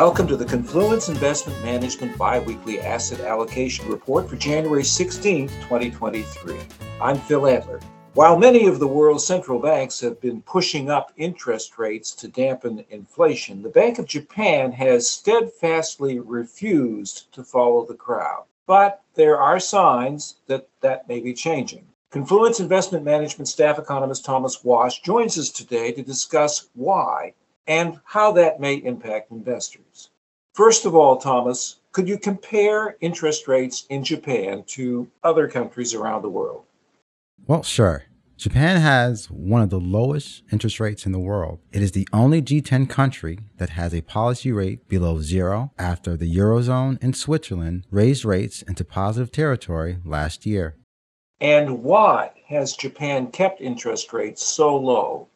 Welcome to the Confluence Investment Management Biweekly Asset Allocation Report for January 16, 2023. I'm Phil Adler. While many of the world's central banks have been pushing up interest rates to dampen inflation, the Bank of Japan has steadfastly refused to follow the crowd. But there are signs that that may be changing. Confluence Investment Management staff economist Thomas Wash joins us today to discuss why and how that may impact investors. First of all, Thomas, could you compare interest rates in Japan to other countries around the world? Well, sure. Japan has one of the lowest interest rates in the world. It is the only G10 country that has a policy rate below zero after the Eurozone and Switzerland raised rates into positive territory last year. And why has Japan kept interest rates so low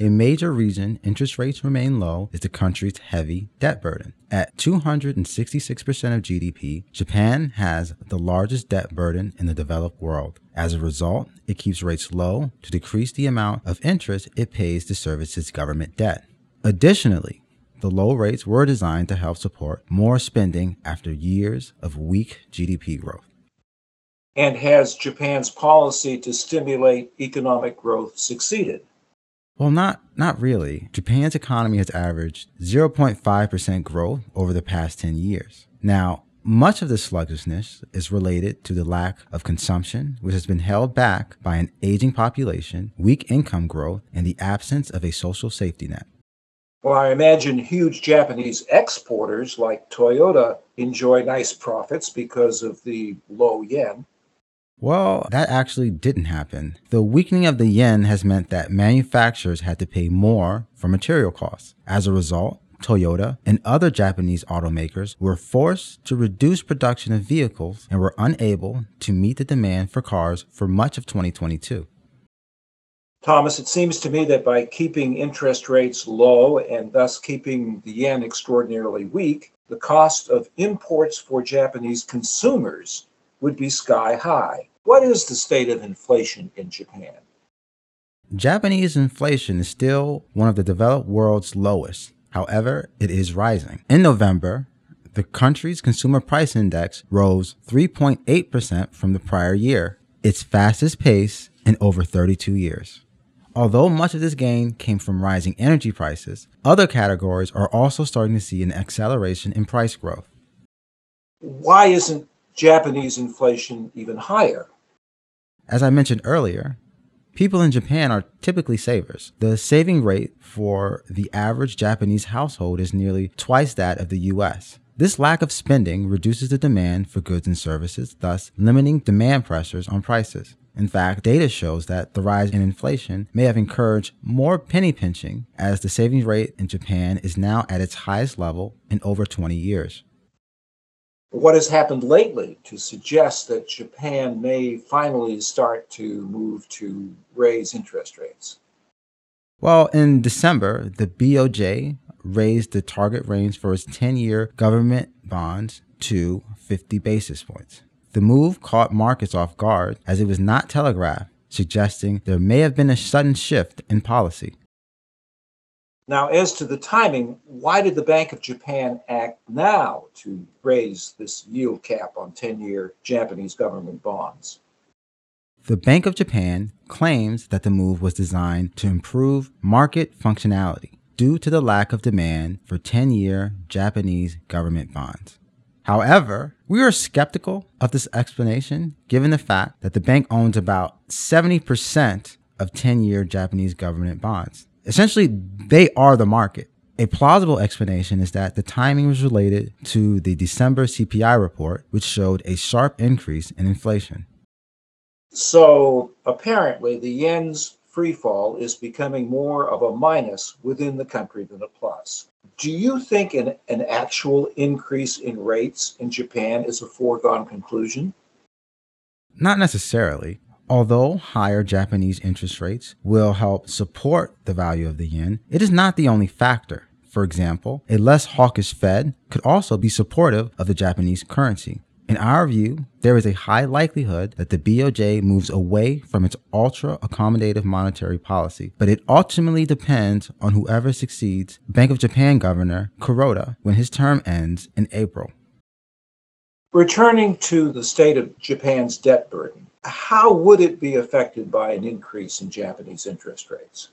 a major reason interest rates remain low is the country's heavy debt burden. At 266% of GDP, Japan has the largest debt burden in the developed world. As a result, it keeps rates low to decrease the amount of interest it pays to service its government debt. Additionally, the low rates were designed to help support more spending after years of weak GDP growth. And has Japan's policy to stimulate economic growth succeeded? Well, not not really. Japan's economy has averaged 0.5% growth over the past 10 years. Now, much of this sluggishness is related to the lack of consumption, which has been held back by an aging population, weak income growth, and the absence of a social safety net. Well, I imagine huge Japanese exporters like Toyota enjoy nice profits because of the low yen. Well, that actually didn't happen. The weakening of the yen has meant that manufacturers had to pay more for material costs. As a result, Toyota and other Japanese automakers were forced to reduce production of vehicles and were unable to meet the demand for cars for much of 2022. Thomas, it seems to me that by keeping interest rates low and thus keeping the yen extraordinarily weak, the cost of imports for Japanese consumers would be sky high. What is the state of inflation in Japan? Japanese inflation is still one of the developed world's lowest. However, it is rising. In November, the country's consumer price index rose 3.8% from the prior year, its fastest pace in over 32 years. Although much of this gain came from rising energy prices, other categories are also starting to see an acceleration in price growth. Why isn't Japanese inflation even higher. As I mentioned earlier, people in Japan are typically savers. The saving rate for the average Japanese household is nearly twice that of the US. This lack of spending reduces the demand for goods and services, thus limiting demand pressures on prices. In fact, data shows that the rise in inflation may have encouraged more penny pinching, as the savings rate in Japan is now at its highest level in over 20 years what has happened lately to suggest that Japan may finally start to move to raise interest rates? Well, in December, the BOJ raised the target range for its 10 year government bonds to 50 basis points. The move caught markets off guard as it was not telegraphed, suggesting there may have been a sudden shift in policy. Now, as to the timing, why did the Bank of Japan act now to raise this yield cap on 10 year Japanese government bonds? The Bank of Japan claims that the move was designed to improve market functionality due to the lack of demand for 10 year Japanese government bonds. However, we are skeptical of this explanation given the fact that the bank owns about 70% of 10 year Japanese government bonds. Essentially, they are the market. A plausible explanation is that the timing was related to the December CPI report, which showed a sharp increase in inflation. So apparently, the yen's free fall is becoming more of a minus within the country than a plus. Do you think an, an actual increase in rates in Japan is a foregone conclusion? Not necessarily. Although higher Japanese interest rates will help support the value of the yen, it is not the only factor. For example, a less hawkish Fed could also be supportive of the Japanese currency. In our view, there is a high likelihood that the BOJ moves away from its ultra accommodative monetary policy, but it ultimately depends on whoever succeeds Bank of Japan Governor Kuroda when his term ends in April. Returning to the state of Japan's debt burden, how would it be affected by an increase in Japanese interest rates?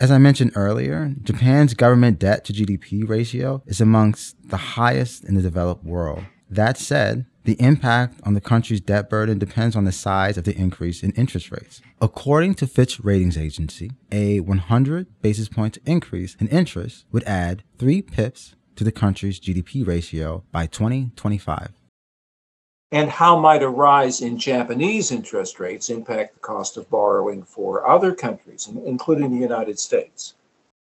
As I mentioned earlier, Japan's government debt to GDP ratio is amongst the highest in the developed world. That said, the impact on the country's debt burden depends on the size of the increase in interest rates. According to Fitch Ratings Agency, a 100 basis points increase in interest would add 3 pips to the country's GDP ratio by 2025. And how might a rise in Japanese interest rates impact the cost of borrowing for other countries, including the United States?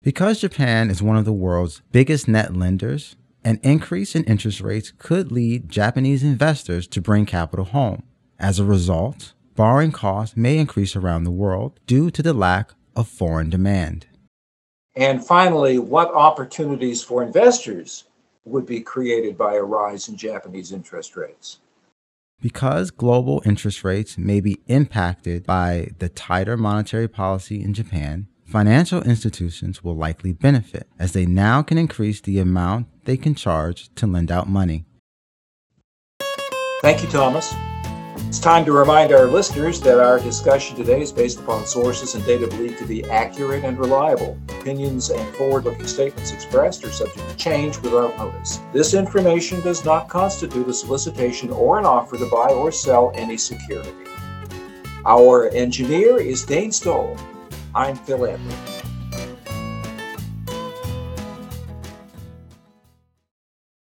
Because Japan is one of the world's biggest net lenders, an increase in interest rates could lead Japanese investors to bring capital home. As a result, borrowing costs may increase around the world due to the lack of foreign demand. And finally, what opportunities for investors would be created by a rise in Japanese interest rates? Because global interest rates may be impacted by the tighter monetary policy in Japan, financial institutions will likely benefit as they now can increase the amount they can charge to lend out money. Thank you, Thomas. It's time to remind our listeners that our discussion today is based upon sources and data believed to be accurate and reliable. Opinions and forward looking statements expressed are subject to change without notice. This information does not constitute a solicitation or an offer to buy or sell any security. Our engineer is Dane Stoll. I'm Phil Adler.